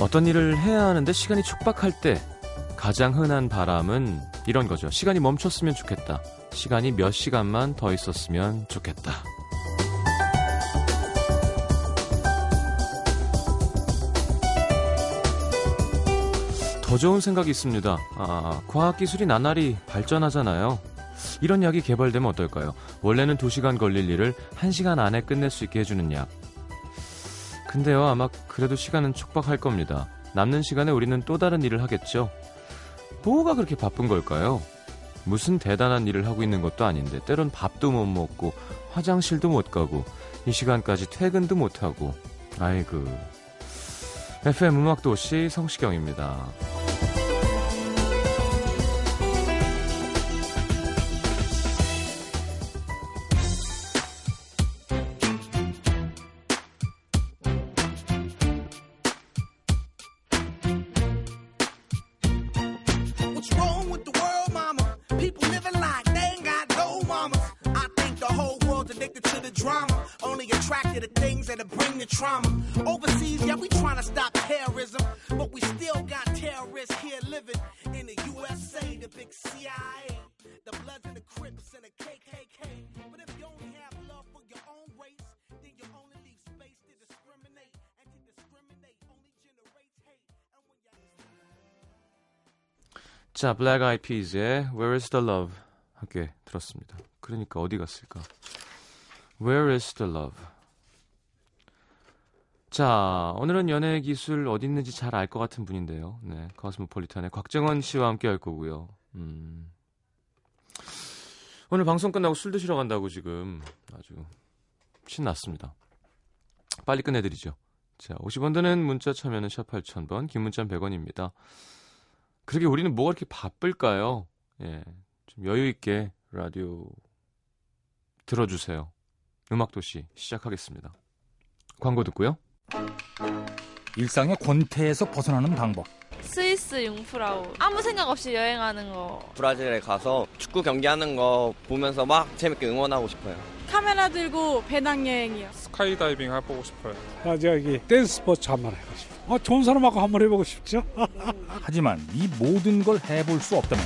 어떤 일을 해야 하는데 시간이 촉박할 때 가장 흔한 바람은 이런 거죠. 시간이 멈췄으면 좋겠다. 시간이 몇 시간만 더 있었으면 좋겠다. 더 좋은 생각이 있습니다. 아, 과학기술이 나날이 발전하잖아요. 이런 약이 개발되면 어떨까요? 원래는 2시간 걸릴 일을 1시간 안에 끝낼 수 있게 해주는 약. 근데요, 아마 그래도 시간은 촉박할 겁니다. 남는 시간에 우리는 또 다른 일을 하겠죠? 뭐가 그렇게 바쁜 걸까요? 무슨 대단한 일을 하고 있는 것도 아닌데, 때론 밥도 못 먹고, 화장실도 못 가고, 이 시간까지 퇴근도 못 하고, 아이고. FM 음악도시 성시경입니다. People living like they ain't got no mamas. I think the whole world's addicted to the drama. Only attracted to things that'll bring the trauma. Overseas, yeah, we trying to stop terrorism. But we still got terrorists here living in the USA, the big CIA. 자, Black Eyed Peas의 Where is the Love 함께 들었습니다. 그러니까 어디 갔을까? Where is the Love? 자, 오늘은 연애 기술 어디 있는지 잘 알 것 같은 분인데요. 네, 가스모폴리탄의 곽정원 씨와 함께 할 거고요. 음. 오늘 방송 끝나고 술 드시러 간다고 지금 아주 신났습니다. 빨리 끝내드리죠. 자, 50원 드는 문자 참여는 샵 8000번, 긴 문자는 100원입니다. 그러게 우리는 뭐가 이렇게 바쁠까요? 예. 좀 여유 있게 라디오 들어주세요. 음악도시 시작하겠습니다. 광고 듣고요. 일상의 권태에서 벗어나는 방법. 스위스 융프라우 아무 생각 없이 여행하는 거 브라질에 가서 축구 경기하는 거 보면서 막 재밌게 응원하고 싶어요. 카메라 들고 배낭여행이요. 스카이다이빙 해보고 싶어요. 아, 저기 댄스 스포츠 한 번 해보고 싶어. 아, 좋은 사람하고 한 번 해보고 싶죠. 하지만 이 모든 걸 해볼 수 없다면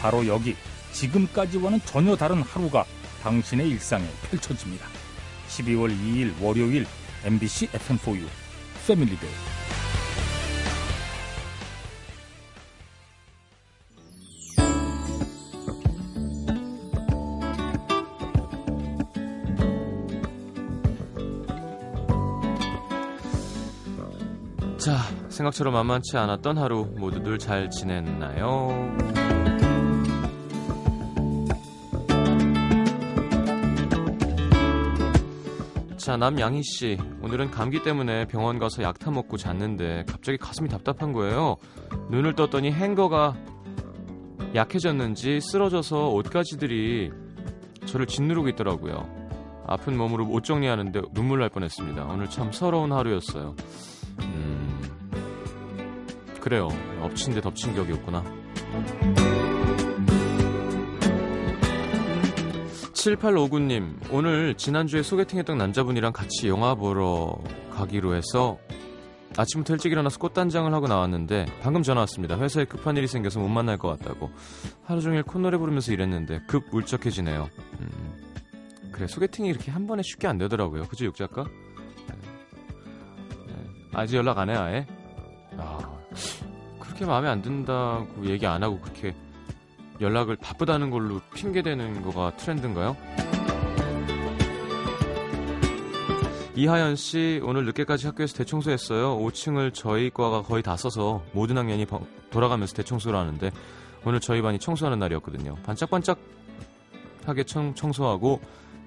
바로 여기 지금까지와는 전혀 다른 하루가 당신의 일상에 펼쳐집니다. 12월 2일 월요일 MBC FM4U 패밀리데이 생각처럼 만만치 않았던 하루 모두들 잘 지냈나요? 자, 남양희 씨. 오늘은 감기 때문에 병원 가서 약 타먹고 잤는데 갑자기 가슴이 답답한 거예요. 눈을 떴더니 행거가 약해졌는지 쓰러져서 옷가지들이 저를 짓누르고 있더라고요. 아픈 몸으로 옷 정리하는데 눈물 날 뻔했습니다. 오늘 참 서러운 하루였어요. 음, 그래요. 엎친 데 덮친 격이 없구나. 7859님, 오늘 지난주에 소개팅했던 남자분이랑 같이 영화 보러 가기로 해서 아침부터 일찍 일어나서 꽃단장을 하고 나왔는데 방금 전화 왔습니다. 회사에 급한 일이 생겨서 못 만날 것 같다고. 하루 종일 콧노래 부르면서 일했는데 급 울적해지네요. 음, 그래, 소개팅이 이렇게 한 번에 쉽게 안 되더라고요. 그죠, 육 작가? 네. 네. 아직 연락 안 해, 아예? 아, 그렇게 마음에 안 든다고 얘기 안 하고 그렇게 연락을 바쁘다는 걸로 핑계대는 거가 트렌드인가요? 이하연 씨 오늘 늦게까지 학교에서 대청소했어요. 5층을 저희 과가 거의 다 써서 모든 학년이 번- 돌아가면서 대청소를 하는데 오늘 저희 반이 청소하는 날이었거든요. 반짝반짝하게 청, 청소하고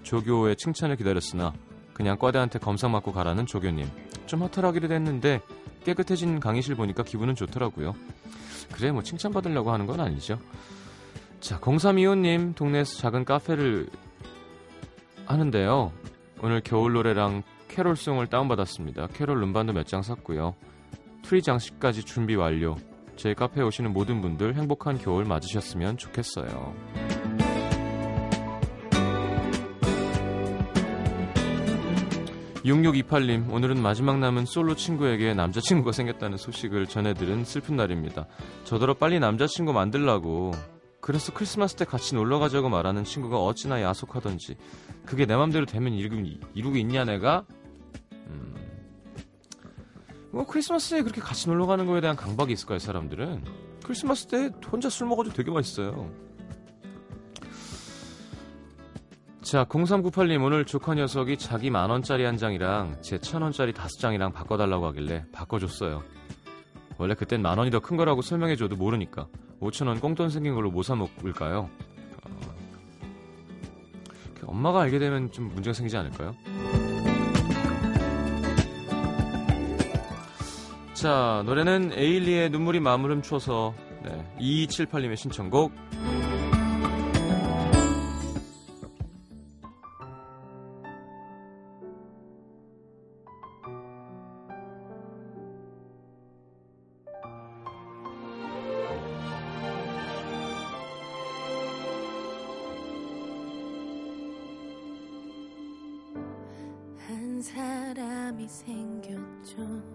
조교의 칭찬을 기다렸으나 그냥 과대한테 검사 맞고 가라는 조교님. 좀 허탈하기도 했는데 깨끗해진 강의실 보니까 기분은 좋더라고요. 그래 뭐 칭찬받으려고 하는 건 아니죠. 자 0325님 동네에서 작은 카페를 하는데요. 오늘 겨울 노래랑 캐롤송을 다운받았습니다. 캐롤 음반도 몇 장 샀고요. 트리 장식까지 준비 완료. 저희 카페에 오시는 모든 분들 행복한 겨울 맞으셨으면 좋겠어요. 6628님, 오늘은 마지막 남은 솔로 친구에게 남자친구가 생겼다는 소식을 전해들은 슬픈 날입니다. 저더러 빨리 남자친구 만들라고. 그래서 크리스마스 때 같이 놀러 가자고 말하는 친구가 어찌나 야속하던지. 그게 내 맘대로 되면 이루고, 이루고 있냐, 내가? 음. 뭐, 크리스마스에 그렇게 같이 놀러 가는 거에 대한 강박이 있을까요, 사람들은? 크리스마스 때 혼자 술 먹어도 되게 맛있어요. 자, 0398님 오늘 조카 녀석이 자기 만 원짜리 한 장이랑 제 천 원짜리 다섯 장이랑 바꿔달라고 하길래 바꿔줬어요. 원래 그땐 만 원이 더 큰 거라고 설명해줘도 모르니까 5천 원 꽁돈 생긴 걸로 뭐 사 먹을까요? 어... 엄마가 알게 되면 좀 문제가 생기지 않을까요? 자, 노래는 에일리의 눈물이 마음을 훔쳐서 네, 2278님의 신청곡 사람이 생겼죠.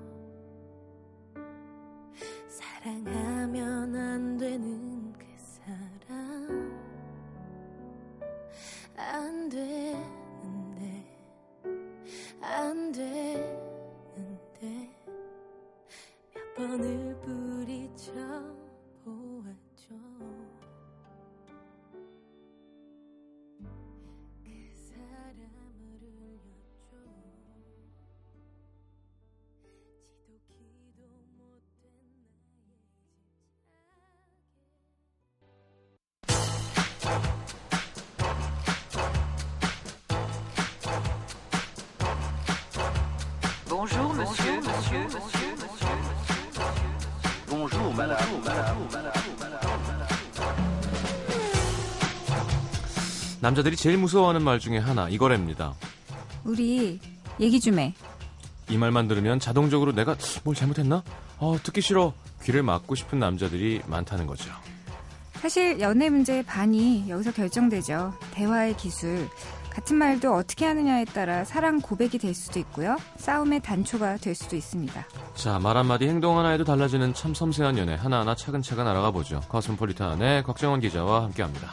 남자들이 제일 무서워하는 말 중에 하나 이거랍니다. 우리 얘기 좀 해. 이 말만 들으면 자동적으로 내가 뭘 잘못했나? 어, 듣기 싫어. 귀를 막고 싶은 남자들이 많다는 거죠. 사실 연애 문제의 반이 여기서 결정되죠. 대화의 기술. 같은 말도 어떻게 하느냐에 따라 사랑 고백이 될 수도 있고요. 싸움의 단초가 될 수도 있습니다. 자, 말 한마디 행동 하나에도 달라지는 참 섬세한 연애 하나하나 차근차근 알아가 보죠. 커스모폴리탄의 곽정원 기자와 함께합니다.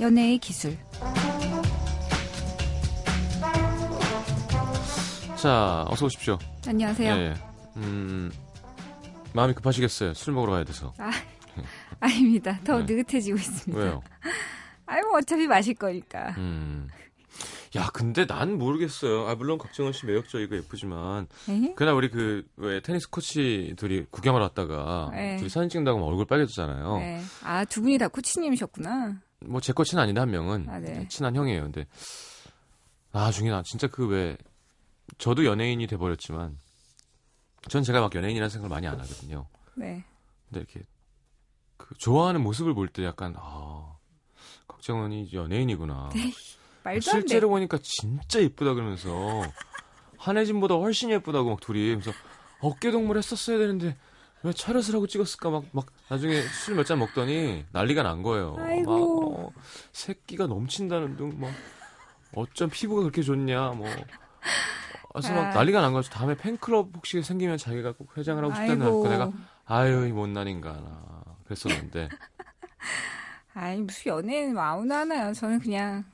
연애의 기술. 자, 어서 오십시오. 안녕하세요. 예, 예. 음, 마음이 급하시겠어요. 술 먹으러 가야 돼서. 아, 아닙니다. 더 네. 느긋해지고 있습니다. 왜요? 아유, 뭐 어차피 마실 거니까. 음. 야, 근데 난 모르겠어요. 아, 물론 곽정원 씨 매력적이고 예쁘지만. 에이? 그날 우리 그, 왜, 테니스 코치 둘이 구경을 왔다가. 네. 둘이 사진 찍는다고 얼굴 빨개졌잖아요. 네. 아, 두 분이 다 코치님이셨구나. 뭐, 제 코치는 아닌데, 한 명은. 아, 네. 친한 형이에요. 근데. 나중에 나 진짜 그 왜, 저도 연예인이 돼 버렸지만. 전 제가 막 연예인이라는 생각을 많이 안 하거든요. 네. 근데 이렇게, 그, 좋아하는 모습을 볼 때 약간, 아, 곽정원이 연예인이구나. 말도 안 돼. 실제로 보니까 진짜 예쁘다 그러면서 한혜진보다 훨씬 예쁘다고 막 둘이 그래서 어깨 동무 했었어야 되는데 왜 차렷을 하고 찍었을까 막 막 나중에 술 몇 잔 먹더니 난리가 난 거예요. 아이고. 막 어, 새끼가 넘친다는 둥막 어쩜 피부가 그렇게 좋냐 뭐 그래서 막 아. 난리가 난 거죠. 다음에 팬클럽 혹시 생기면 자기가 꼭 회장을 하고 싶다는 아이고. 그 내가 아유 이 못난인가 나 그랬었는데 아니, 무슨 뭐 아무나 하나요. 저는 그냥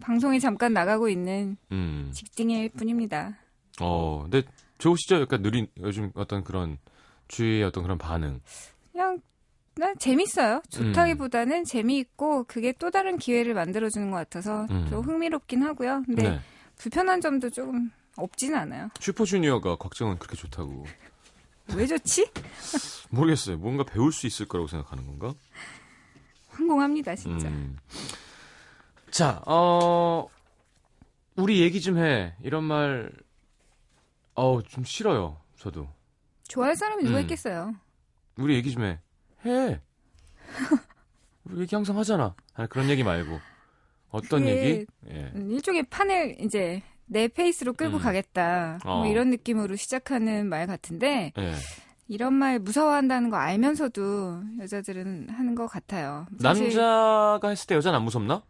방송에 잠깐 나가고 있는 음. 직딩일 뿐입니다. 어, 근데 좋으시죠? 약간 느린 요즘 어떤 그런 주위의 어떤 그런 반응. 그냥 난 재밌어요. 좋다기보다는 재미있고 그게 또 다른 기회를 만들어주는 것 같아서 음. 좀 흥미롭긴 하고요. 근데 네. 불편한 점도 조금 없지는 않아요. 슈퍼주니어가 곽정은 그렇게 좋다고. 왜 좋지? 모르겠어요. 뭔가 배울 수 있을 거라고 생각하는 건가? 성공합니다, 진짜. 음. 자, 어, 우리 얘기 좀 해. 이런 말, 어우, 좀 싫어요. 저도. 좋아할 사람이 누가 음. 있겠어요. 우리 얘기 좀 해. 해. 우리 얘기 항상 하잖아. 아니, 그런 얘기 말고. 어떤 얘기? 예. 음, 일종의 판을 이제 내 페이스로 끌고 음. 가겠다. 뭐 어. 이런 느낌으로 시작하는 말 같은데 예. 이런 말 무서워한다는 거 알면서도 여자들은 하는 것 같아요. 남자가 했을 때 여자는 안 무섭나?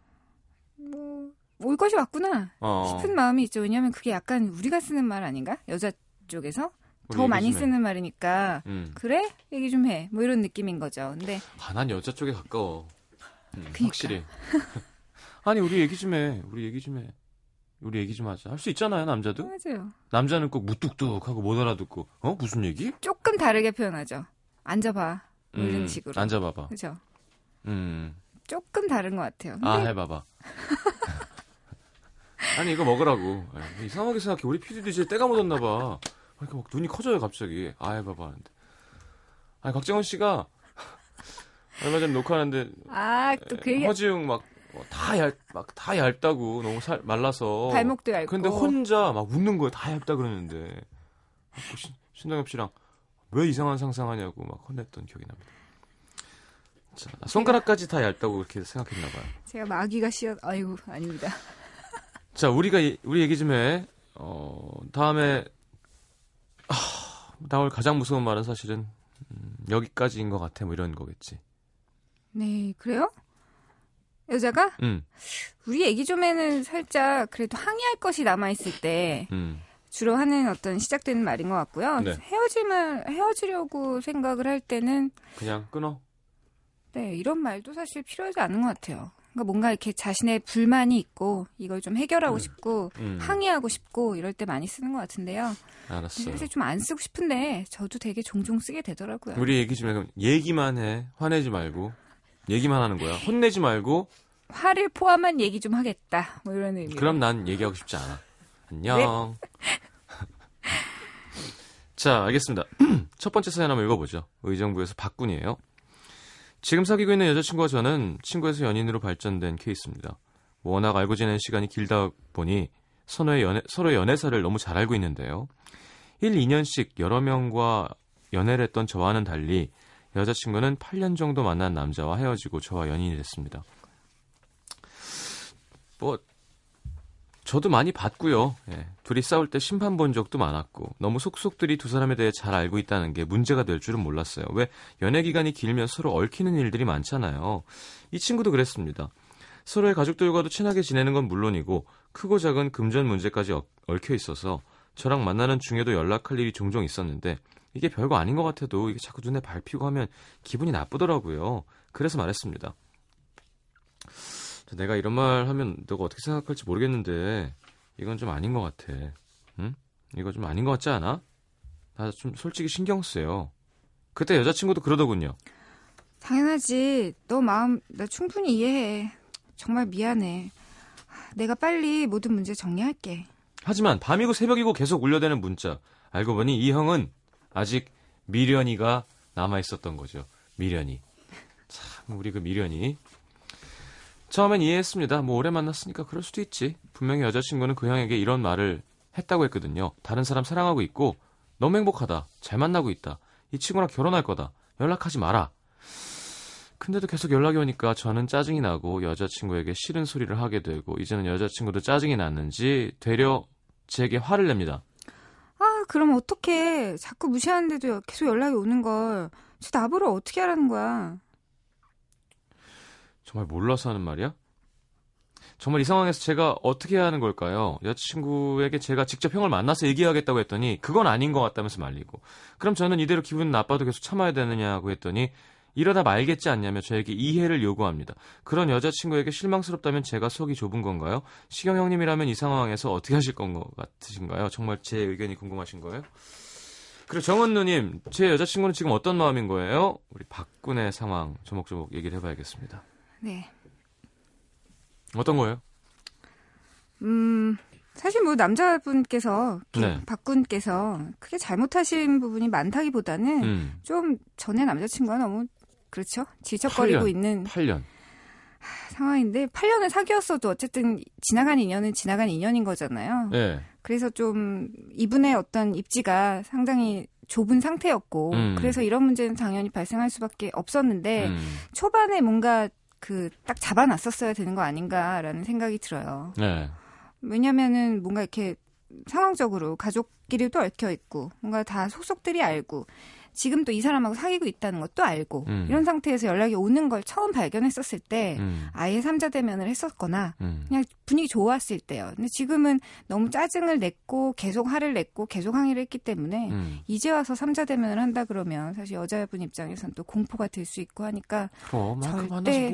뭐 올 것이 왔구나 어. 싶은 마음이 있죠. 왜냐하면 그게 약간 우리가 쓰는 말 아닌가? 여자 쪽에서 더 많이 해. 쓰는 말이니까 음. 그래 얘기 좀 해. 뭐 이런 느낌인 거죠. 근데 아, 난 여자 쪽에 가까워. 음, 그니까. 확실히. 아니, 우리 얘기 좀 해. 우리 얘기 좀 해. 우리 얘기 좀 하자. 할 수 있잖아요, 남자도. 맞아요. 남자는 꼭 무뚝뚝하고 못 알아듣고. 어? 무슨 얘기? 조금 다르게 표현하죠. 앉아봐. 뭐 이런 음, 식으로. 앉아봐봐. 그죠? 음. 조금 다른 것 같아요. 근데 아, 해봐봐. 아니, 이거 먹으라고. 에이, 이상하게 생각해. 우리 PD도 이제 때가 묻었나 봐. 그러니까 막 눈이 커져요, 갑자기. 아, 해봐봐. 하는데. 아니, 박정원 씨가 얼마 전에 녹화하는데 아, 또 그 얘기 허지웅 막, 어, 다 얇, 막, 다 얇다고. 너무 살, 말라서. 발목도 얇고. 근데 혼자 막 웃는 거예요. 다 얇다 그러는데. 그 신, 신동엽 씨랑 왜 이상한 상상하냐고 막 혼냈던 기억이 납니다. 자, 손가락까지 다 얇다고 그렇게 생각했나 봐요. 제가 마귀가 씌어 아이고 아닙니다. 자, 우리가 이- 우리 얘기 좀 해. 어, 다음에 아, 나올 가장 무서운 말은 사실은 음, 여기까지인 것 같아. 뭐 이런 거겠지. 네, 그래요? 여자가 음, 우리 애기 좀에는 살짝 그래도 항의할 것이 남아 있을 때 음. 주로 하는 어떤 시작되는 말인 것 같고요. 네. 헤어질만 헤어지려고 생각을 할 때는 그냥 끊어. 네 이런 말도 사실 필요하지 않은 것 같아요. 그러니까 뭔가 이렇게 자신의 불만이 있고 이걸 좀 해결하고 싶고 음, 항의하고 싶고 이럴 때 많이 쓰는 것 같은데요. 알았어. 사실 좀 안 쓰고 싶은데 저도 되게 종종 쓰게 되더라고요. 우리 얘기 좀 해. 얘기만 해. 화내지 말고. 얘기만 하는 거야. 혼내지 말고. 화를 포함한 얘기 좀 하겠다. 뭐 이런 의미. 그럼 난 얘기하고 싶지 않아. 안녕. 자, 알겠습니다. 첫 번째 사연 한번 읽어보죠. 의정부에서 박군이에요. 지금 사귀고 있는 여자친구와 저는 친구에서 연인으로 발전된 케이스입니다. 워낙 알고 지낸 시간이 길다 보니 서로의, 연애, 서로의 연애사를 너무 잘 알고 있는데요. 1, 2년씩 여러 명과 연애를 했던 저와는 달리 여자친구는 8년 정도 만난 남자와 헤어지고 저와 연인이 됐습니다. 뭐 저도 많이 봤고요. 예, 둘이 싸울 때 심판 본 적도 많았고 너무 속속들이 두 사람에 대해 잘 알고 있다는 게 문제가 될 줄은 몰랐어요. 왜 연애 기간이 길면 서로 얽히는 일들이 많잖아요. 이 친구도 그랬습니다. 서로의 가족들과도 친하게 지내는 건 물론이고 크고 작은 금전 문제까지 얽- 얽혀 있어서 저랑 만나는 중에도 연락할 일이 종종 있었는데 이게 별거 아닌 것 같아도 이게 자꾸 눈에 밟히고 하면 기분이 나쁘더라고요. 그래서 말했습니다. 내가 이런 말 하면 너가 어떻게 생각할지 모르겠는데 이건 좀 아닌 것 같아. 응? 이거 좀 아닌 것 같지 않아? 나 좀 솔직히 신경 쓰여. 그때 여자친구도 그러더군요. 당연하지. 너 마음 나 충분히 이해해. 정말 미안해. 내가 빨리 모든 문제 정리할게. 하지만 밤이고 새벽이고 계속 울려대는 문자. 알고 보니 이 형은 아직 미련이가 남아 있었던 거죠. 미련이. 참 우리 그 미련이. 처음엔 이해했습니다. 뭐 오래 만났으니까 그럴 수도 있지. 분명히 여자친구는 그 형에게 이런 말을 했다고 했거든요. 다른 사람 사랑하고 있고 너무 행복하다. 잘 만나고 있다. 이 친구랑 결혼할 거다. 연락하지 마라. 근데도 계속 연락이 오니까 저는 짜증이 나고 여자친구에게 싫은 소리를 하게 되고 이제는 여자친구도 짜증이 났는지 되려 제게 화를 냅니다. 아, 그럼 어떡해. 자꾸 무시하는데도 계속 연락이 오는 걸. 저 나보러 어떻게 하라는 거야. 정말 몰라서 하는 말이야? 정말 이 상황에서 제가 어떻게 해야 하는 걸까요? 여자친구에게 제가 직접 형을 만나서 얘기하겠다고 했더니 그건 아닌 것 같다면서 말리고 그럼 저는 이대로 기분 나빠도 계속 참아야 되느냐고 했더니 이러다 말겠지 않냐며 저에게 이해를 요구합니다. 그런 여자친구에게 실망스럽다면 제가 속이 좁은 건가요? 시경 형님이라면 이 상황에서 어떻게 하실 건것 같으신가요? 정말 제 의견이 궁금하신 거예요? 그리고 정은 누님, 제 여자친구는 지금 어떤 마음인 거예요? 우리 박군의 상황 조목조목 얘기를 해봐야겠습니다. 네. 어떤 거예요? 음, 사실 뭐 남자분께서, 네. 박군께서 크게 잘못하신 부분이 많다기보다는 음, 좀 전에 남자친구가 너무, 그렇죠? 질척거리고 8년. 있는 8년. 상황인데, 8년을 사귀었어도 어쨌든 지나간 인연은 지나간 인연인 거잖아요. 예. 그래서 좀 이분의 어떤 입지가 상당히 좁은 상태였고, 음. 그래서 이런 문제는 당연히 발생할 수밖에 없었는데, 음, 초반에 뭔가 그 딱 잡아놨었어야 되는 거 아닌가라는 생각이 들어요. 네. 왜냐면은 뭔가 이렇게 상황적으로 가족끼리도 얽혀 있고 뭔가 다 속속들이 알고 지금 또 이 사람하고 사귀고 있다는 것도 알고 음. 이런 상태에서 연락이 오는 걸 처음 발견했었을 때 음. 아예 삼자 대면을 했었거나 음. 그냥 분위기 좋았을 때요. 근데 지금은 너무 짜증을 냈고 계속 화를 냈고 계속 항의를 했기 때문에 음. 이제 와서 삼자 대면을 한다 그러면 사실 여자분 입장에선 또 공포가 될수 있고 하니까 그럼 절대-?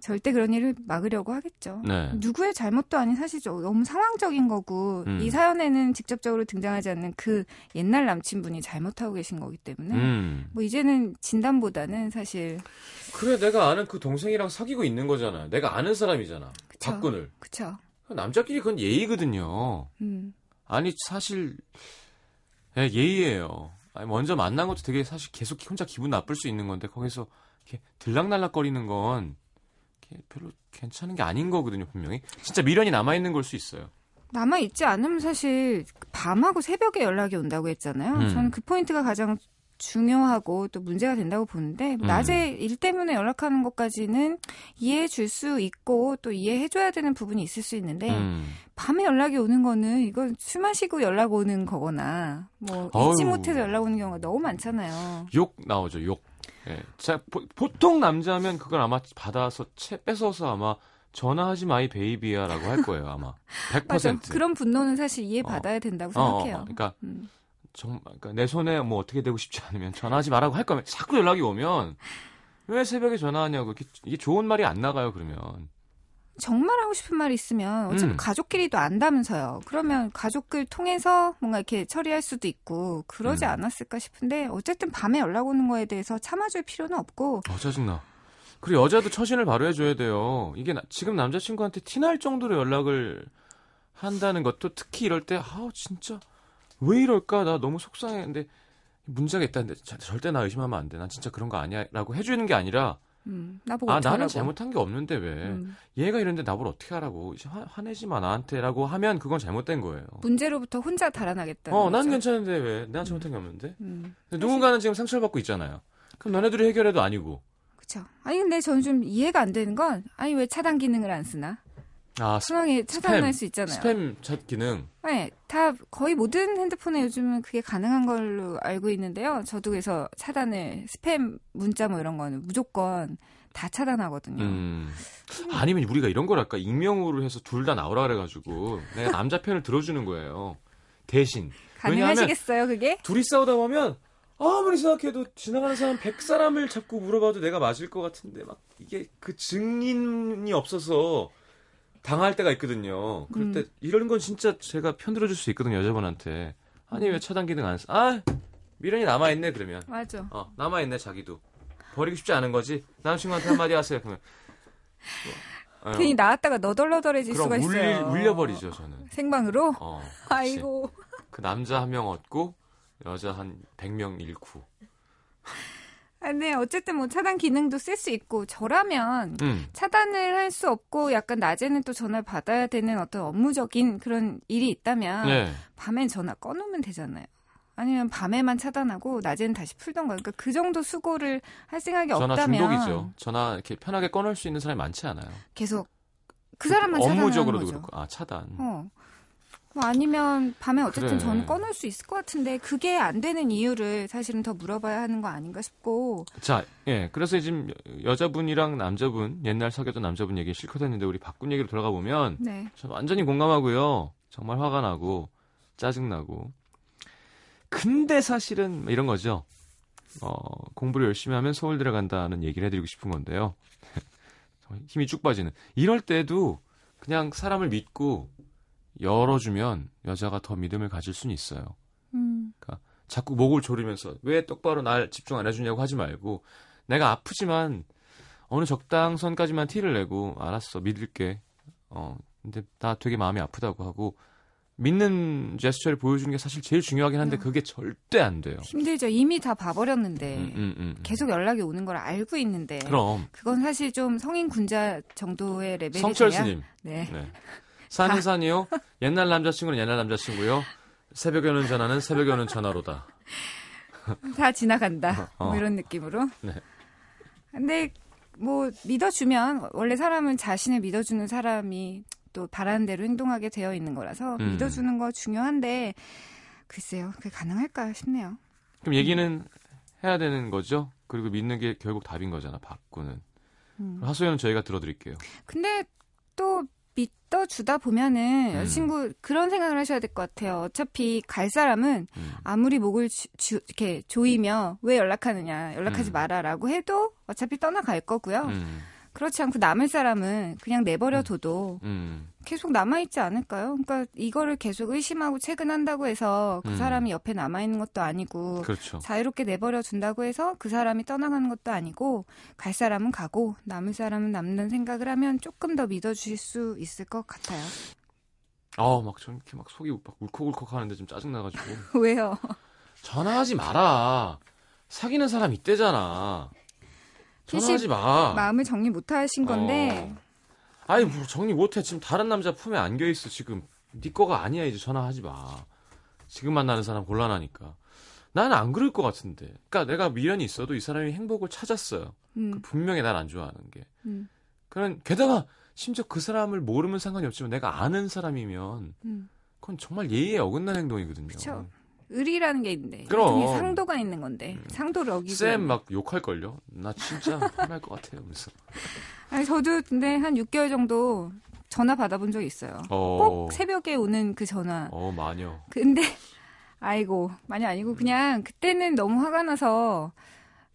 절대 그런 일을 막으려고 하겠죠. 네. 누구의 잘못도 아닌 사실죠. 너무 상황적인 거고 음. 이 사연에는 직접적으로 등장하지 않는 그 옛날 남친분이 잘못하고 계신 거기 때문에 음. 뭐 이제는 진단보다는 사실 그래 내가 아는 그 동생이랑 사귀고 있는 거잖아. 내가 아는 사람이잖아. 그쵸. 박근을. 그쵸. 남자끼리 그건 예의거든요. 음. 아니 사실 예, 예의예요. 아니, 먼저 만난 것도 되게 사실 계속 혼자 기분 나쁠 수 있는 건데 거기서 이렇게 들락날락거리는 건 별로 괜찮은 게 아닌 거거든요 분명히. 진짜 미련이 남아 있는 걸 수 있어요. 남아 있지 않으면 사실 밤하고 새벽에 연락이 온다고 했잖아요. 음. 저는 그 포인트가 가장 중요하고 또 문제가 된다고 보는데 음. 낮에 일 때문에 연락하는 것까지는 이해해 줄 수 있고 또 이해해 줘야 되는 부분이 있을 수 있는데 음. 밤에 연락이 오는 거는 이건 술 마시고 연락 오는 거거나 뭐 잊지. 못해서 연락 오는 경우가 너무 많잖아요. 욕 나오죠 욕. 예. 자 보, 통 남자면 그걸 아마 받아서 채 뺏어서 아마 전화하지 마 이 baby야라고 할 거예요 아마 100%. 맞아. 그런 분노는 사실 이해 받아야 된다고 어, 어, 생각해요. 어. 그러니까 음. 정말 그러니까 내 손에 뭐 어떻게 되고 싶지 않으면 전화하지 말라고 할 거면 자꾸 연락이 오면 왜 새벽에 전화하냐고 이게 좋은 말이 안 나가요 그러면 정말 하고 싶은 말이 있으면 어차피 음. 가족끼리도 안다면서요. 그러면 가족들 통해서 뭔가 이렇게 처리할 수도 있고 그러지 음. 않았을까 싶은데 어쨌든 밤에 연락 오는 거에 대해서 참아줄 필요는 없고. 어 짜증나. 그리고 여자도 처신을 바로 해줘야 돼요. 이게 나- 지금 남자친구한테 티날 정도로 연락을 한다는 것도 특히 이럴 때 아우 진짜. 왜 이럴까? 나 너무 속상해. 근데 문제가 있다는데 자, 절대 나 의심하면 안 돼. 난 진짜 그런 거 아니야. 라고 해주는 게 아니라 음, 나보고 아. 나는 잘못한 게 없는데 왜 음. 얘가 이런데 나보고 어떻게 하라고 화, 화내지 마 나한테라고 하면 그건 잘못된 거예요. 문제로부터 혼자 달아나겠다는 어, 난 거죠. 괜찮은데 왜? 내가 잘못한 게 없는데? 음, 누군가는 지금 상처를 받고 있잖아요. 그럼 너네들이 해결해도 아니고. 그쵸. 아니 근데 저는 좀 이해가 안 되는 건 아니 왜 차단 기능을 안 쓰나? 아, 스, 상황에 차단할 수 있잖아요. 스팸 챗 기능. 네, 다 거의 모든 핸드폰에 요즘은 그게 가능한 걸로 알고 있는데요. 저도 그래서 차단을 스팸 문자 뭐 이런 거는 무조건 다 차단하거든요. 음. 아니면 우리가 이런 거랄까? 익명으로 해서 둘 다 나오라 그래가지고 내가 남자 편을 들어주는 거예요. 대신. 가능하시겠어요, 그게? 둘이 싸우다 보면 아무리 생각해도 지나가는 사람 100사람을 자꾸 물어봐도 내가 맞을 것 같은데 막 이게 그 증인이 없어서 당할 때가 있거든요. 그럴 음. 때 이런 건 진짜 제가 편들어 줄 수 있거든요 여자분한테. 아니 왜 차단 기능 안 써? 아 미련이 남아 있네 그러면. 맞아. 어 남아 있네 자기도. 버리고 싶지 않은 거지. 남친구한테 한마디 하세요. 그러면. 어, 괜히 나왔다가 너덜너덜해질 수가 울리, 있어요. 울려버리죠 저는. 생방으로? 어. 아이고. 그 남자 한 명 얻고 여자 한 100명 잃고. 아, 네, 어쨌든 뭐 차단 기능도 쓸 수 있고, 저라면 음. 차단을 할 수 없고, 약간 낮에는 또 전화를 받아야 되는 어떤 업무적인 그런 일이 있다면, 네. 밤엔 전화 꺼놓으면 되잖아요. 아니면 밤에만 차단하고, 낮에는 다시 풀던가. 그러니까 그 정도 수고를 할 생각이 전화 없다면, 중독이죠. 전화 이렇게 편하게 꺼낼 수 있는 사람이 많지 않아요. 계속 그 사람만 업무적으로도. 그렇고. 아, 차단. 어. 뭐 아니면 밤에 어쨌든 그래. 저는 꺼놓을 수 있을 것 같은데 그게 안 되는 이유를 사실은 더 물어봐야 하는 거 아닌가 싶고 자, 예. 그래서 지금 여- 여자분이랑 남자분, 옛날 사귀었던 남자분 얘기 실컷 했는데 우리 바꾼 얘기로 돌아가 보면 네. 저 완전히 공감하고요. 정말 화가 나고 짜증 나고. 근데 사실은 이런 거죠. 어, 공부를 열심히 하면 서울대를 간다는 얘기를 해드리고 싶은 건데요. 힘이 쭉 빠지는. 이럴 때도 그냥 사람을 믿고 열어주면 여자가 더 믿음을 가질 수는 있어요. 음. 자꾸 목을 조르면서 왜 똑바로 날 집중 안 해주냐고 하지 말고 내가 아프지만 어느 적당선까지만 티를 내고 알았어 믿을게 어 근데 나 되게 마음이 아프다고 하고 믿는 제스처를 보여주는 게 사실 제일 중요하긴 한데 그게 절대 안 돼요. 힘들죠. 이미 다 봐버렸는데 음, 음, 음, 음. 네. 계속 연락이 오는 걸 알고 있는데 그럼 그건 사실 좀 성인 군자 정도의 레벨이 성철 스님 네. 네. 산은 산이요 옛날 남자친구는 옛날 남자친구요 새벽에 오는 전화는 새벽에 오는 전화로다. 다 지나간다. 어. 뭐 이런 느낌으로. 네. 근데 뭐 믿어주면 원래 사람은 자신을 믿어주는 사람이 또 바라는 대로 행동하게 되어 있는 거라서 음. 믿어주는 거 중요한데 글쎄요, 그게 가능할까 싶네요. 그럼 얘기는 해야 되는 거죠. 그리고 믿는 게 결국 답인 거잖아. 바꾸는. 음. 하소연은 저희가 들어드릴게요. 근데 또 믿어주다 보면은 음. 여자친구 그런 생각을 하셔야 될 것 같아요. 어차피 갈 사람은 음. 아무리 목을 주, 주- 이렇게 조이며 왜 연락하느냐 연락하지 음. 마라라고 해도 어차피 떠나갈 거고요. 음, 그렇지 않고 남을 사람은 그냥 내버려둬도 음, 계속 남아있지 않을까요? 그러니까 이거를 계속 의심하고 체근한다고 해서 그 음. 사람이 옆에 남아있는 것도 아니고 그렇죠. 자유롭게 내버려 둔다고 해서 그 사람이 떠나가는 것도 아니고 갈 사람은 가고 남을 사람은 남는 생각을 하면 조금 더 믿어주실 수 있을 것 같아요. 아, 막전 이렇게 막 속이 막 울컥울컥 하는데 좀 짜증나가지고. 왜요? 전화하지 마라. 사귀는 사람 있대잖아. 전화하지 마. 마음을 정리 못 하신 건데 어. 아니 뭐 정리 못해. 지금 다른 남자 품에 안겨 있어 지금. 네 거가 아니야 이제 전화하지 마. 지금 만나는 사람 곤란하니까. 나는 안 그럴 것 같은데. 그러니까 내가 미련이 있어도 이 사람이 행복을 찾았어요. 음, 그 분명히 날안 좋아하는 게. 음, 그런 게다가 심지어 그 사람을 모르면 상관이 없지만 내가 아는 사람이면 음. 그건 정말 예의에 어긋난 행동이거든요. 그쵸. 의리라는 게 있는데 그럼. 상도가 있는 건데. 상도를 어기고. 쌤 막 욕할걸요? 나 진짜 화날 것 같아요 그래서 아니 저도 근데 한 6개월 정도 전화 받아본 적이 있어요. 어, 꼭 새벽에 오는 그 전화. 어 마녀 근데 아이고 많이 아니고 그냥 그때는 너무 화가 나서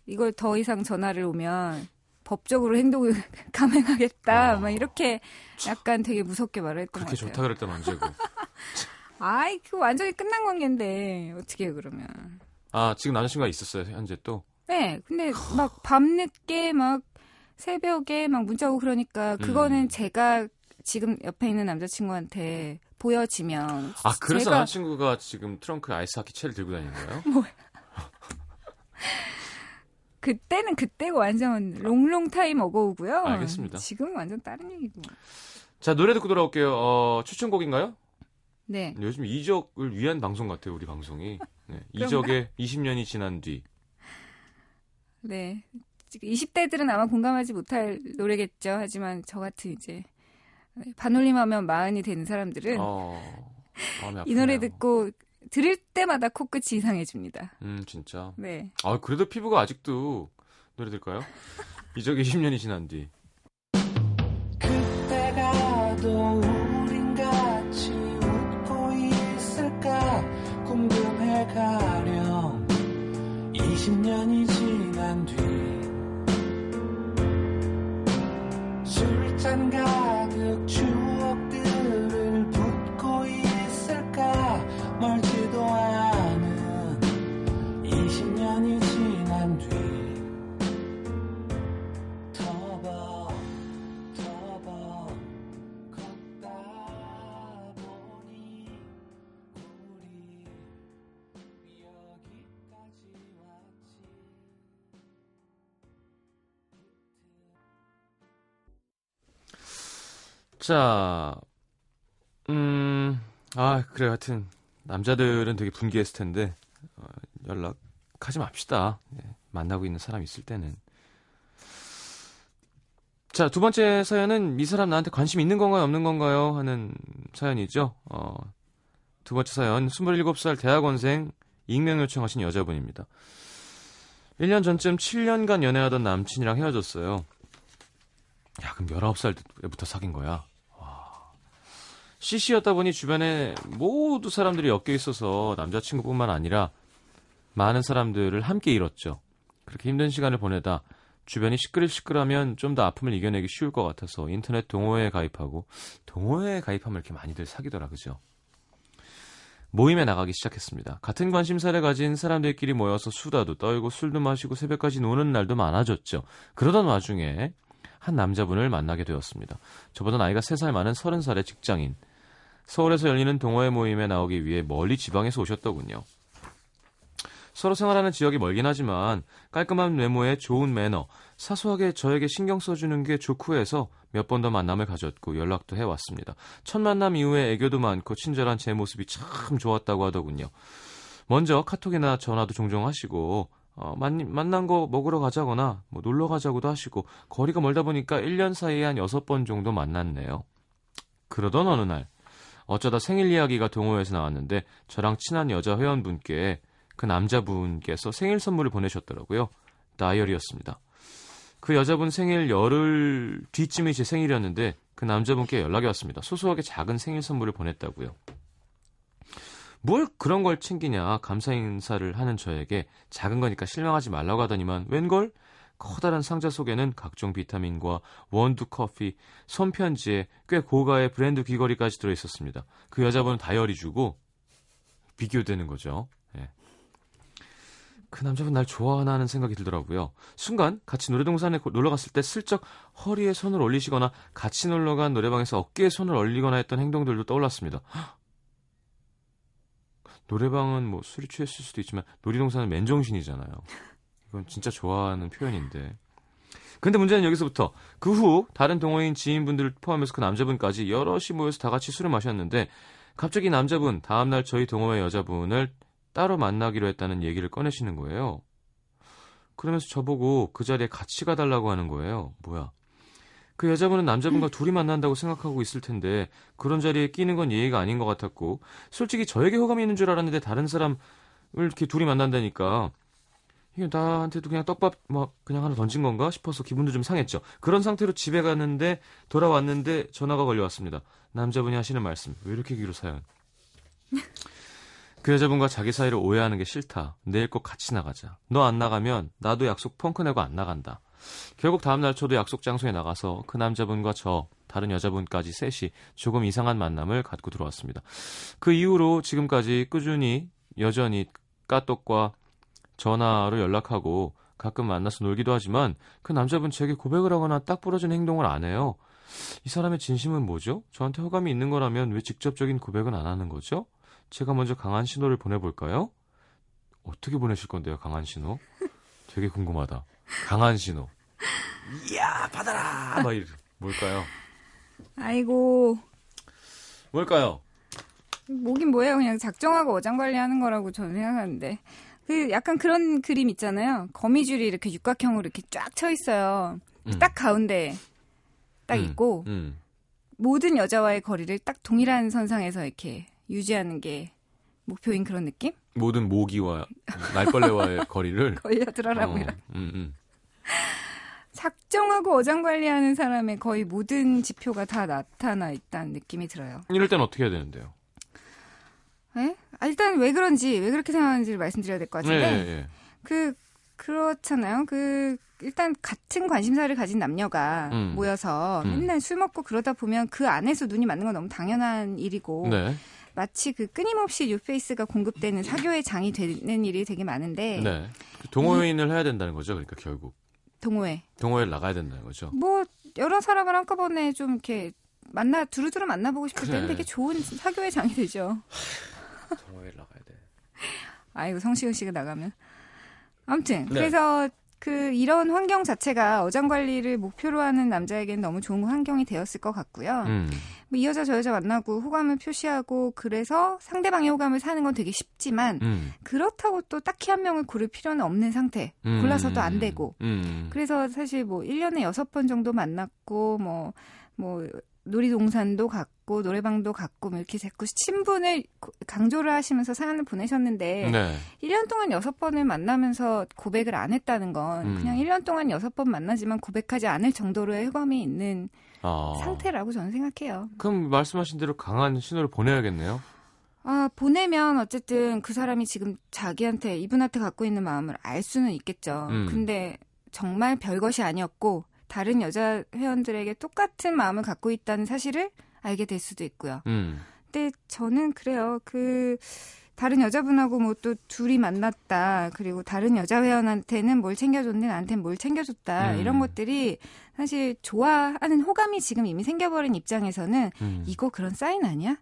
이걸 더 이상 전화를 오면 법적으로 행동을 감행하겠다. 아. 막 이렇게 약간 되게 무섭게 말을 했던 것 그렇게 같아요. 좋다 그럴 땐 언제고 아이 그 완전히 끝난 관계인데 어떻게 그러면? 아 지금 남자친구가 있었어요 현재 또 네, 근데 막 밤늦게 막 새벽에 막 문자 오고 그러니까 그거는 음. 제가 지금 옆에 있는 남자친구한테 보여지면 아, 그래서 제가 남자친구가 지금 트렁크에 아이스하키 채를 들고 다니는 거예요? 그때는 그때고 완전 long long time ago고요. 알겠습니다. 지금 완전 다른 얘기고. 자, 노래 듣고 돌아올게요. 어, 추천곡인가요? 네. 요즘 이적을 위한 방송 같아요, 우리 방송이. 네? 이적의 20년이 지난 뒤. 네. 지금 20대들은 아마 공감하지 못할 노래겠죠. 하지만 저 같은 이제 반올림하면 마흔이 되는 사람들은 어, 이 노래. 듣고 들을 때마다 코끝이 이상해집니다. 음, 진짜. 네. 아, 그래도 피부가 아직도 노래 들까요? 이적의 20년이 지난 뒤. 그때가 또 우린 같이 웃고 있을까 궁금해 가렴 20년이 자, 음, 아, 그래, 하여튼, 남자들은 되게 분개했을 텐데, 어, 연락하지 맙시다. 예, 만나고 있는 사람 있을 때는. 자, 두 번째 사연은 이 사람 나한테 관심 있는 건가요, 없는 건가요? 하는 사연이죠. 어, 두 번째 사연, 27살 대학원생 익명 요청하신 여자분입니다. 1년 전쯤 7년간 연애하던 남친이랑 헤어졌어요. 야, 그럼 19살 때부터 사귄 거야. CC였다 보니 주변에 모두 사람들이 엮여 있어서 남자친구뿐만 아니라 많은 사람들을 함께 잃었죠. 그렇게 힘든 시간을 보내다 주변이 시끌시끌하면 좀 더 아픔을 이겨내기 쉬울 것 같아서 인터넷 동호회에 가입하고 동호회에 가입하면 이렇게 많이들 사귀더라 그죠? 모임에 나가기 시작했습니다. 같은 관심사를 가진 사람들끼리 모여서 수다도 떨고 술도 마시고 새벽까지 노는 날도 많아졌죠. 그러던 와중에 한 남자분을 만나게 되었습니다. 저보다 나이가 3살 많은 30살의 직장인. 서울에서 열리는 동호회 모임에 나오기 위해 멀리 지방에서 오셨더군요. 서로 생활하는 지역이 멀긴 하지만 깔끔한 외모에 좋은 매너, 사소하게 저에게 신경 써주는 게 좋고 해서 몇 번 더 만남을 가졌고 연락도 해왔습니다. 첫 만남 이후에 애교도 많고 친절한 제 모습이 참 좋았다고 하더군요. 먼저 카톡이나 전화도 종종 하시고 어, 만, 만난 거 먹으러 가자거나 뭐 놀러 가자고도 하시고 거리가 멀다 보니까 1년 사이에 한 6번 정도 만났네요. 그러던 어느 날 어쩌다 생일 이야기가 동호회에서 나왔는데 저랑 친한 여자 회원분께 그 남자분께서 생일 선물을 보내셨더라고요. 다이어리였습니다. 그 여자분 생일 열흘 뒤쯤이 제 생일이었는데 그 남자분께 연락이 왔습니다. 소소하게 작은 생일 선물을 보냈다고요. 뭘 그런 걸 챙기냐 감사 인사를 하는 저에게 작은 거니까 실망하지 말라고 하더니만 웬걸 커다란 상자 속에는 각종 비타민과 원두 커피, 손편지에 꽤 고가의 브랜드 귀걸이까지 들어 있었습니다. 그 여자분은 다이어리 주고 비교되는 거죠. 예. 그 남자분 날 좋아하나 하는 생각이 들더라고요. 순간 같이 노래동산에 고- 놀러 갔을 때 슬쩍 허리에 손을 올리시거나 같이 놀러 간 노래방에서 어깨에 손을 올리거나 했던 행동들도 떠올랐습니다. 헉! 노래방은 뭐 술이 취했을 수도 있지만 놀이동산은 맨정신이잖아요. 이건 진짜 좋아하는 표현인데. 근데 문제는 여기서부터 그 후 다른 동호인 지인분들을 포함해서 그 남자분까지 여럿이 모여서 다 같이 술을 마셨는데 갑자기 남자분 다음날 저희 동호회 여자분을 따로 만나기로 했다는 얘기를 꺼내시는 거예요. 그러면서 저보고 그 자리에 같이 가달라고 하는 거예요. 뭐야. 그 여자분은 남자분과 둘이 만난다고 생각하고 있을 텐데 그런 자리에 끼는 건 예의가 아닌 것 같았고 솔직히 저에게 호감이 있는 줄 알았는데 다른 사람을 이렇게 둘이 만난다니까 이게 나한테도 그냥 떡밥 막 그냥 하나 던진 건가 싶어서 기분도 좀 상했죠. 그런 상태로 집에 갔는데 돌아왔는데 전화가 걸려왔습니다. 남자분이 하시는 말씀 왜 이렇게 길어 사연? 그 여자분과 자기 사이를 오해하는 게 싫다. 내일 꼭 같이 나가자. 너 안 나가면 나도 약속 펑크 내고 안 나간다. 결국 다음날 저도 약속 장소에 나가서 그 남자분과 저 다른 여자분까지 셋이 조금 이상한 만남을 갖고 들어왔습니다. 그 이후로 지금까지 꾸준히 여전히 까똑과 전화로 연락하고 가끔 만나서 놀기도 하지만 그 남자분 제게 고백을 하거나 딱 부러진 행동을 안 해요. 이 사람의 진심은 뭐죠? 저한테 호감이 있는 거라면 왜 직접적인 고백은 안 하는 거죠? 제가 먼저 강한 신호를 보내볼까요? 어떻게 보내실 건데요, 강한 신호? 되게 궁금하다. 강한 신호. 이야, 받아라! 막 이래. 뭘까요? 아이고 뭘까요? 뭐긴 뭐예요. 그냥 작정하고 어장 관리하는 거라고 저는 생각하는데. 그 약간 그런 그림 있잖아요. 거미줄이 이렇게 육각형으로 이렇게 쫙 쳐 있어요. 음. 딱 가운데 딱 음, 있고 음. 모든 여자와의 거리를 딱 동일한 선상에서 이렇게 유지하는 게 목표인 그런 느낌? 모든 모기와 날벌레와의 거리를. 걸려들어라고요. 어, 음, 음. 작정하고 어장 관리하는 사람의 거의 모든 지표가 다 나타나 있다는 느낌이 들어요. 이럴 땐 어떻게 해야 되는데요? 예? 아, 일단 왜 그런지 왜 그렇게 생각하는지를 말씀드려야 될것 네, 같은데 예, 예. 그 그렇잖아요. 그 일단 같은 관심사를 가진 남녀가 음. 모여서 음. 맨날 술 먹고 그러다 보면 그 안에서 눈이 맞는 건 너무 당연한 일이고 네. 마치 그 끊임없이 뉴페이스가 공급되는 사교의 장이 되는 일이 되게 많은데 네. 그 동호인을 해야 된다는 거죠. 그러니까 결국 동호회 동호회를 나가야 된다는 거죠. 뭐 여러 사람을 한꺼번에 좀 이렇게 만나 두루두루 만나보고 싶을 때는 그래. 되게 좋은 사교의 장이 되죠. 동호회를 나가야 돼. 아이고 성시경 씨가 나가면 아무튼 네. 그래서 그 이런 환경 자체가 어장 관리를 목표로 하는 남자에게는 너무 좋은 환경이 되었을 것 같고요. 음. 뭐 이 여자 저 여자 만나고 호감을 표시하고 그래서 상대방의 호감을 사는 건 되게 쉽지만 음. 그렇다고 또 딱히 한 명을 고를 필요는 없는 상태. 음. 골라서도 안 되고. 음. 그래서 사실 뭐 1년에 6번 정도 만났고 뭐뭐 놀이동산도 갔고 노래방도 갔고 뭐 이렇게 자꾸 친분을 고- 강조를 하시면서 사연을 보내셨는데 네. 1년 동안 6번을 만나면서 고백을 안 했다는 건 음. 그냥 1년 동안 6번 만나지만 고백하지 않을 정도로의 호감이 있는 아. 상태라고 저는 생각해요. 그럼 말씀하신 대로 강한 신호를 보내야겠네요. 아, 보내면 어쨌든 그 사람이 지금 자기한테 이분한테 갖고 있는 마음을 알 수는 있겠죠. 음. 근데 정말 별것이 아니었고 다른 여자 회원들에게 똑같은 마음을 갖고 있다는 사실을 알게 될 수도 있고요. 음. 근데 저는 그래요. 그 다른 여자분하고 뭐 또 둘이 만났다. 그리고 다른 여자 회원한테는 뭘 챙겨줬는데 나한테는 뭘 챙겨줬다. 음. 이런 것들이 사실 좋아하는 호감이 지금 이미 생겨버린 입장에서는 음. 이거 그런 사인 아니야?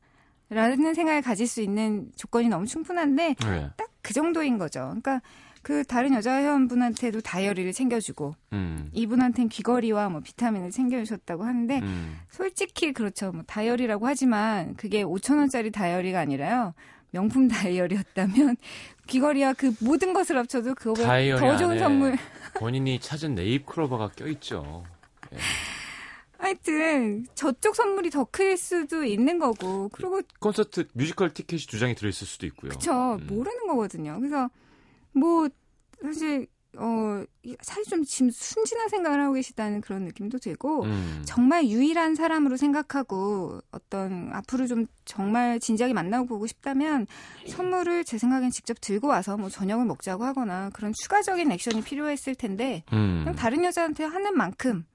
라는 생각을 가질 수 있는 조건이 너무 충분한데 네. 딱그 정도인 거죠. 그러니까 그 다른 여자 회원분한테도 다이어리를 챙겨주고 음. 이분한테는 귀걸이와 뭐 비타민을 챙겨주셨다고 하는데 음. 솔직히 그렇죠. 뭐 다이어리라고 하지만 그게 5천 원짜리 다이어리가 아니라요. 명품 다이어리였다면 귀걸이와 그 모든 것을 합쳐도 그거보다 더 좋은 선물. 본인이 찾은 네잎 클로버가 껴있죠. 예. 하여튼 저쪽 선물이 더 클 수도 있는 거고 그리고 콘서트 뮤지컬 티켓이 두 장이 들어있을 수도 있고요. 그쵸 음. 모르는 거거든요. 그래서 뭐 사실 어 이- 사실 좀 지금 순진한 생각을 하고 계시다는 그런 느낌도 들고 음. 정말 유일한 사람으로 생각하고 어떤 앞으로 좀 정말 진지하게 만나고 보고 싶다면 선물을 제 생각엔 직접 들고 와서 뭐 저녁을 먹자고 하거나 그런 추가적인 액션이 필요했을 텐데 음. 그냥 다른 여자한테 하는 만큼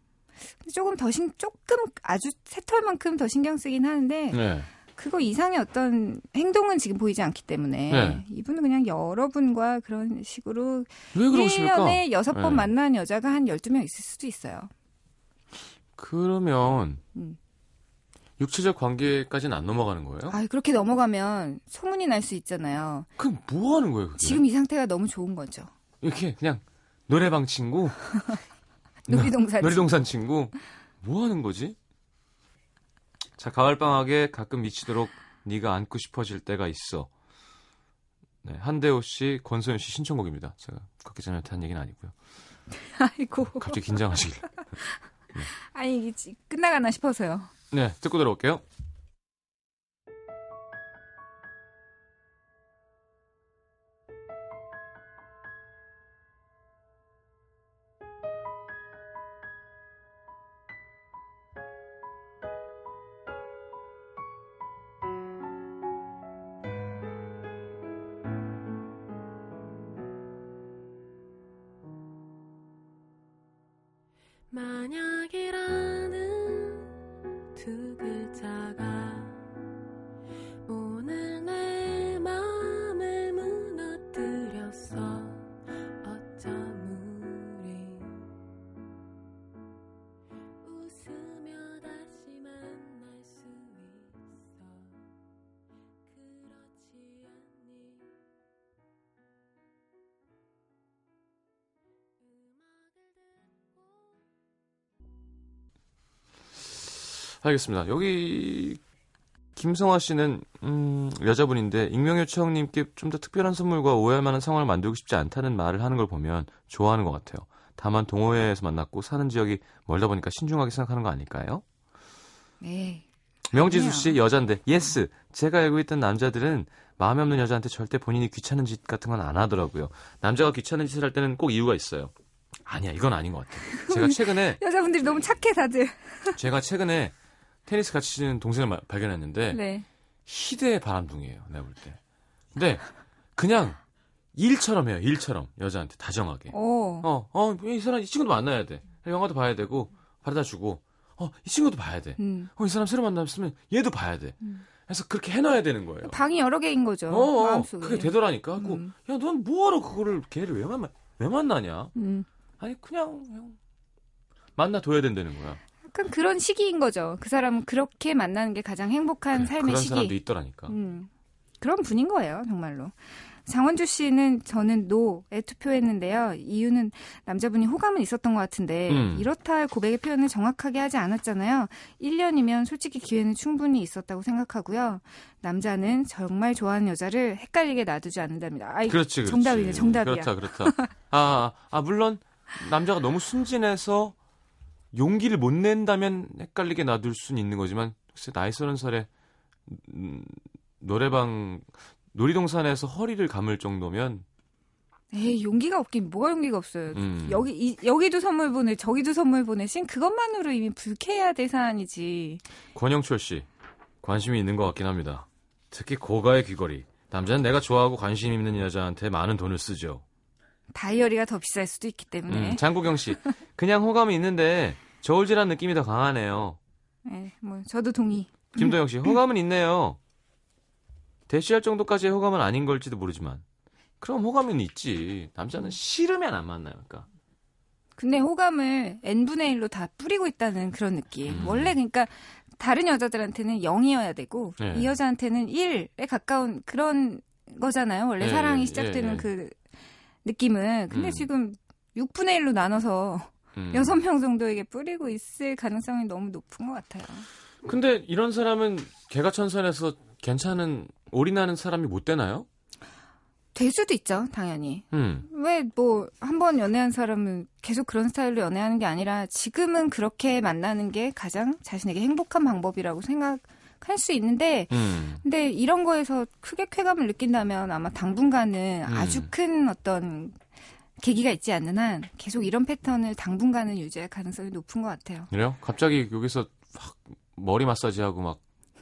조금 더 신, 조금 아주 새털만큼 더 신경 쓰긴 하는데 네. 그거 이상의 어떤 행동은 지금 보이지 않기 때문에 네. 이분은 그냥 여러분과 그런 식으로 왜 그러십니까? 1년에 여섯 번 네. 만난 여자가 한 12명 있을 수도 있어요. 그러면 음. 육체적 관계까지는 안 넘어가는 거예요? 아, 그렇게 넘어가면 소문이 날 수 있잖아요. 그럼 뭐 하는 거예요, 그게? 지금 이 상태가 너무 좋은 거죠. 이렇게 그냥 노래방 친구, 놀이동산 놀이동산 친구, 뭐 하는 거지? 자, 가을방학에 가끔 미치도록 네가 안고 싶어질 때가 있어. 네, 한대호 씨, 권소연 씨 신청곡입니다. 제가 그렇게 전한테 한 얘기는 아니고요. 아이고. 갑자기 긴장하시길. 아니, 이게 지- 끝나가나 싶어서요. 네, 듣고 들어올게요. 알겠습니다. 여기 김성화 씨는 음, 여자분인데 익명 요청님께 좀 더 특별한 선물과 오해할 만한 상황을 만들고 싶지 않다는 말을 하는 걸 보면 좋아하는 것 같아요. 다만 동호회에서 만났고 사는 지역이 멀다 보니까 신중하게 생각하는 거 아닐까요? 네. 명지수. 씨 여잔데 yes 제가 알고 있던 남자들은 마음에 없는 여자한테 절대 본인이 귀찮은 짓 같은 건 안 하더라고요. 남자가 귀찮은 짓을 할 때는 꼭 이유가 있어요. 아니야 이건 아닌 것 같아 요. 제가 최근에 여자분들이 너무 착해, 다들. 제가 최근에 테니스 같이 치는 동생을 마- 발견했는데 네. 희대의 바람둥이에요. 내가 볼 때. 근데 그냥 일처럼 해요. 일처럼 여자한테 다정하게. 오. 어, 어, 이 사람 이 친구도 만나야 돼. 영화도 봐야 되고 바래다 주고. 어, 이 친구도 봐야 돼. 음. 어, 이 사람 새로 만났으면 얘도 봐야 돼. 그래서 그렇게 해놔야 되는 거예요. 방이 여러 개인 거죠. 어, 어, 마음속에. 그게 되더라니까. 음. 야, 넌 뭐하러 그거를 걔를 왜 만나? 왜 만나냐? 음. 아니 그냥, 그냥 만나 둬야 된다는 거야. 약간 그런 시기인 거죠. 그 사람은 그렇게 만나는 게 가장 행복한 삶의 그런 시기. 사람도 있더라니까. 음, 그런 분인 거예요, 정말로. 장원주 씨는 저는 노에 투표했는데요. 이유는 남자분이 호감은 있었던 것 같은데 음. 이렇다 할 고백의 표현을 정확하게 하지 않았잖아요. 1년이면 솔직히 기회는 충분히 있었다고 생각하고요. 남자는 정말 좋아하는 여자를 헷갈리게 놔두지 않는답니다. 아이, 그렇지, 그렇지. 정답이네, 정답이야. 그렇다, 그렇다. 아, 아, 물론 남자가 너무 순진해서 용기를 못 낸다면 헷갈리게 놔둘 수는 있는 거지만 글쎄 나이 서른 살에 음, 노래방 놀이동산에서 허리를 감을 정도면 에이, 용기가 없긴 뭐가 용기가 없어요. 음. 여기 이, 여기도 선물 보내, 저기도 선물 보내신 그것만으로 이미 불쾌해야 될 사안이지. 권영철 씨 관심이 있는 것 같긴 합니다. 특히 고가의 귀걸이. 남자는 내가 좋아하고 관심 있는 여자한테 많은 돈을 쓰죠. 다이어리가 더 비쌀 수도 있기 때문에. 음, 장국영 씨 그냥 호감이 있는데 저울질한 느낌이 더 강하네요. 네, 뭐 저도 동의. 김도영 씨, 호감은 있네요. 대시할 정도까지의 호감은 아닌 걸지도 모르지만. 그럼 호감은 있지. 남자는 싫으면 안 만나요. 그러니까. 근데 호감을 n분의 1로 다 뿌리고 있다는 그런 느낌. 음. 원래 그러니까 다른 여자들한테는 0이어야 되고 네. 이 여자한테는 1에 가까운 그런 거잖아요. 원래 예, 사랑이 예, 시작되는 예. 그 느낌은. 근데 음. 지금 6분의 1로 나눠서 음. 여섯 명 정도에게 뿌리고 있을 가능성이 너무 높은 것 같아요. 근데 이런 사람은 개가 천선에서 괜찮은 올인하는 사람이 못 되나요? 될 수도 있죠, 당연히. 음. 왜뭐 한 번 연애한 사람은 계속 그런 스타일로 연애하는 게 아니라 지금은 그렇게 만나는 게 가장 자신에게 행복한 방법이라고 생각 할 수 있는데 음. 근데 이런 거에서 크게 쾌감을 느낀다면 아마 당분간은 음. 아주 큰 어떤 계기가 있지 않는 한 계속 이런 패턴을 당분간은 유지할 가능성이 높은 것 같아요. 그래요? 갑자기 여기서 확 머리 마사지하고 막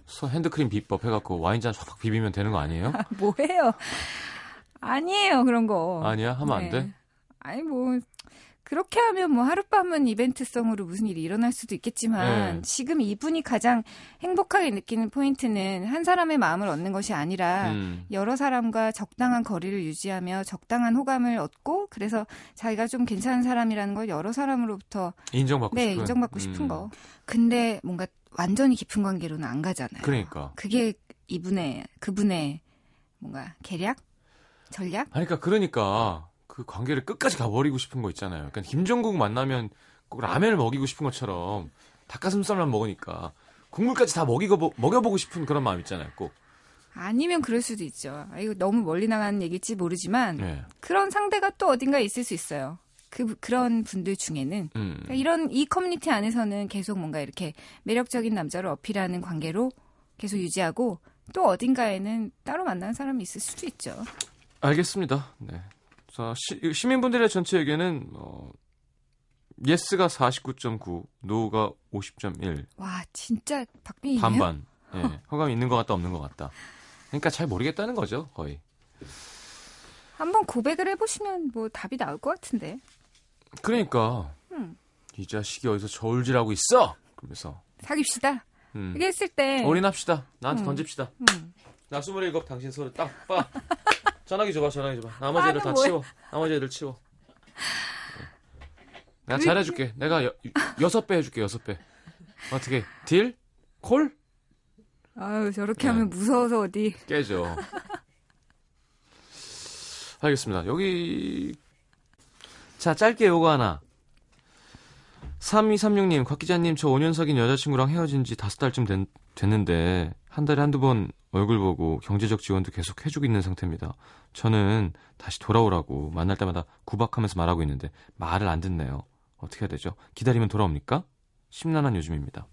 손- 핸드크림 비법 해갖고 와인잔 확 비비면 되는 거 아니에요? 뭐예요? 아니에요 그런 거. 아니야? 하면 안 네. 돼? 아니 뭐 그렇게 하면 뭐 하룻밤은 이벤트성으로 무슨 일이 일어날 수도 있겠지만 네. 지금 이분이 가장 행복하게 느끼는 포인트는 한 사람의 마음을 얻는 것이 아니라 음. 여러 사람과 적당한 거리를 유지하며 적당한 호감을 얻고 그래서 자기가 좀 괜찮은 사람이라는 걸 여러 사람으로부터 인정받고 네 싶은. 인정받고 싶은 음. 거. 근데 뭔가 완전히 깊은 관계로는 안 가잖아요. 그러니까. 그게 이분의 그분의 뭔가 계략 전략 아니, 그러니까, 그러니까, 그 관계를 끝까지 가버리고 싶은 거 있잖아요. 그러니까 김정국 만나면 꼭 라면을 먹이고 싶은 것처럼 닭가슴살만 먹으니까 국물까지 다 먹이고, 보- 먹여보고 싶은 그런 마음 있잖아요, 꼭. 아니면 그럴 수도 있죠. 아, 이거 너무 멀리 나가는 얘기일지 모르지만 네. 그런 상대가 또 어딘가에 있을 수 있어요. 그 그런 분들 중에는 음. 그러니까 이런 이 커뮤니티 안에서는 계속 뭔가 이렇게 매력적인 남자를 어필하는 관계로 계속 유지하고 또 어딘가에는 따로 만나는 사람이 있을 수도 있죠. 알겠습니다. 네. 자, 시, 시민분들의 전체 의견은, 어, yes가 49.9, no가 50.1, 와 진짜 박빙이네요. 반반. 예, 호감이 있는 것 같다, 없는 것 같다. 그러니까 잘 모르겠다는 거죠, 거의. 한번 고백을 해보시면 뭐 답이 나올 것 같은데. 그러니까, 음. 이 자식이 어디서 저울질하고 있어! 그러면서, 사귀시다. 음. 이게 했을 때 올인합시다. 나한테 음. 던집시다. 음. 나 27, 당신 서른 딱, 빠. 전화기 줘봐, 전화기 줘봐. 나머지 애들 다 뭐야? 치워. 나머지 애들 치워. 네. 내가 그게- 잘해줄게. 내가 여, 여섯 배 해줄게, 여섯 배. 어떻게, 딜? 콜? 아유 저렇게 네. 하면 무서워서 어디 깨져. 알겠습니다. 여기 자 짧게 요거 하나. 3236님, 곽 기자님, 저 5년 사귄 여자친구랑 헤어진 지 다섯 달쯤 된- 됐는데, 한 달에 한두 번 얼굴 보고 경제적 지원도 계속 해주고 있는 상태입니다. 저는 다시 돌아오라고 만날 때마다 구박하면서 말하고 있는데, 말을 안 듣네요. 어떻게 해야 되죠? 기다리면 돌아옵니까? 심란한 요즘입니다.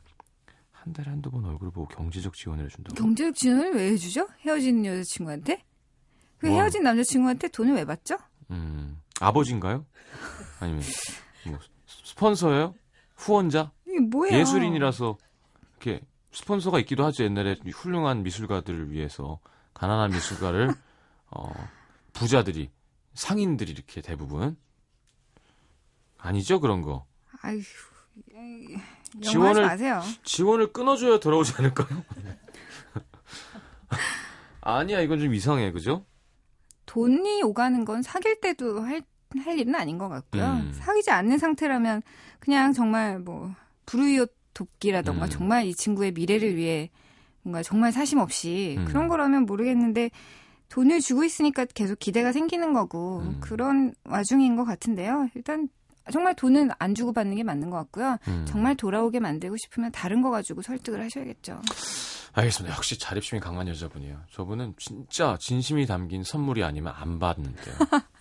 한 달에 한두 번 얼굴 보고 경제적 지원을 해준다고? 경제적 지원을 왜 해주죠? 헤어진 여자친구한테? 그 뭐. 헤어진 남자친구한테 돈을 왜 받죠? 음, 아버지인가요? 아니면 뭐 스폰서예요? 후원자? 이게 뭐예요? 예술인이라서 이렇게 스폰서가 있기도 하죠. 옛날에 훌륭한 미술가들을 위해서 가난한 미술가를 어, 부자들이 상인들이 이렇게 대부분 아니죠 그런 거 아휴, 지원을- 마세요. 지원을 끊어줘야 돌아오지 않을까요? 아니야 이건 좀 이상해 그죠? 돈이 오가는 건 사귈 때도 할, 할 일은 아닌 것 같고요. 음. 사귀지 않는 상태라면 그냥 정말 뭐 불우이웃 돕기라던가 음. 정말 이 친구의 미래를 위해 뭔가 정말 사심 없이 음. 그런 거라면 모르겠는데 돈을 주고 있으니까 계속 기대가 생기는 거고 음. 그런 와중인 것 같은데요. 일단 정말 돈은 안 주고 받는 게 맞는 것 같고요. 음. 정말 돌아오게 만들고 싶으면 다른 거 가지고 설득을 하셔야겠죠. 알겠습니다. 역시 자립심이 강한 여자분이에요. 저분은 진짜 진심이 담긴 선물이 아니면 안 받는데요.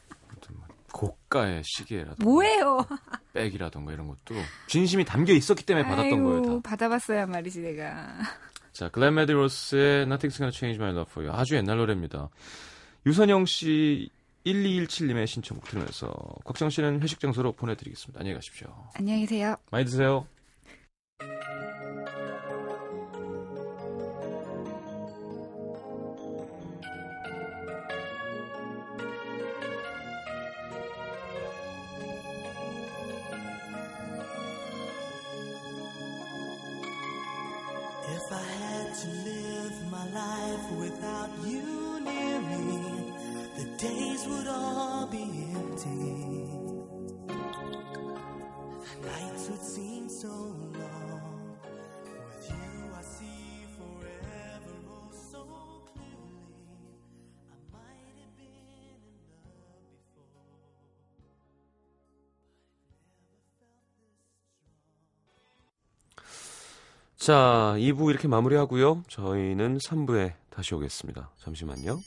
고가의 시계라든가 뭐예요? 백이라든가 이런 것도 진심이 담겨 있었기 때문에 받았던 아이고, 거예요. 다. 받아봤어야 말이지 내가. 자, 글렌 메디로스의 Nothing's Gonna Change My Love For You 아주 옛날 노래입니다. 유선영 씨 1217님의 신청곡 들으면서 곽정 씨는 회식 장소로 보내드리겠습니다. 안녕히 가십시오. 안녕히 계세요. 많이 드세요. Days would all be empty. Nights would seem so long. With you, I see forever oh so clearly. I might have been in love before. 자, 2부 이렇게 마무리하고요. 저희는 3부에 다시 오겠습니다. 잠시만요.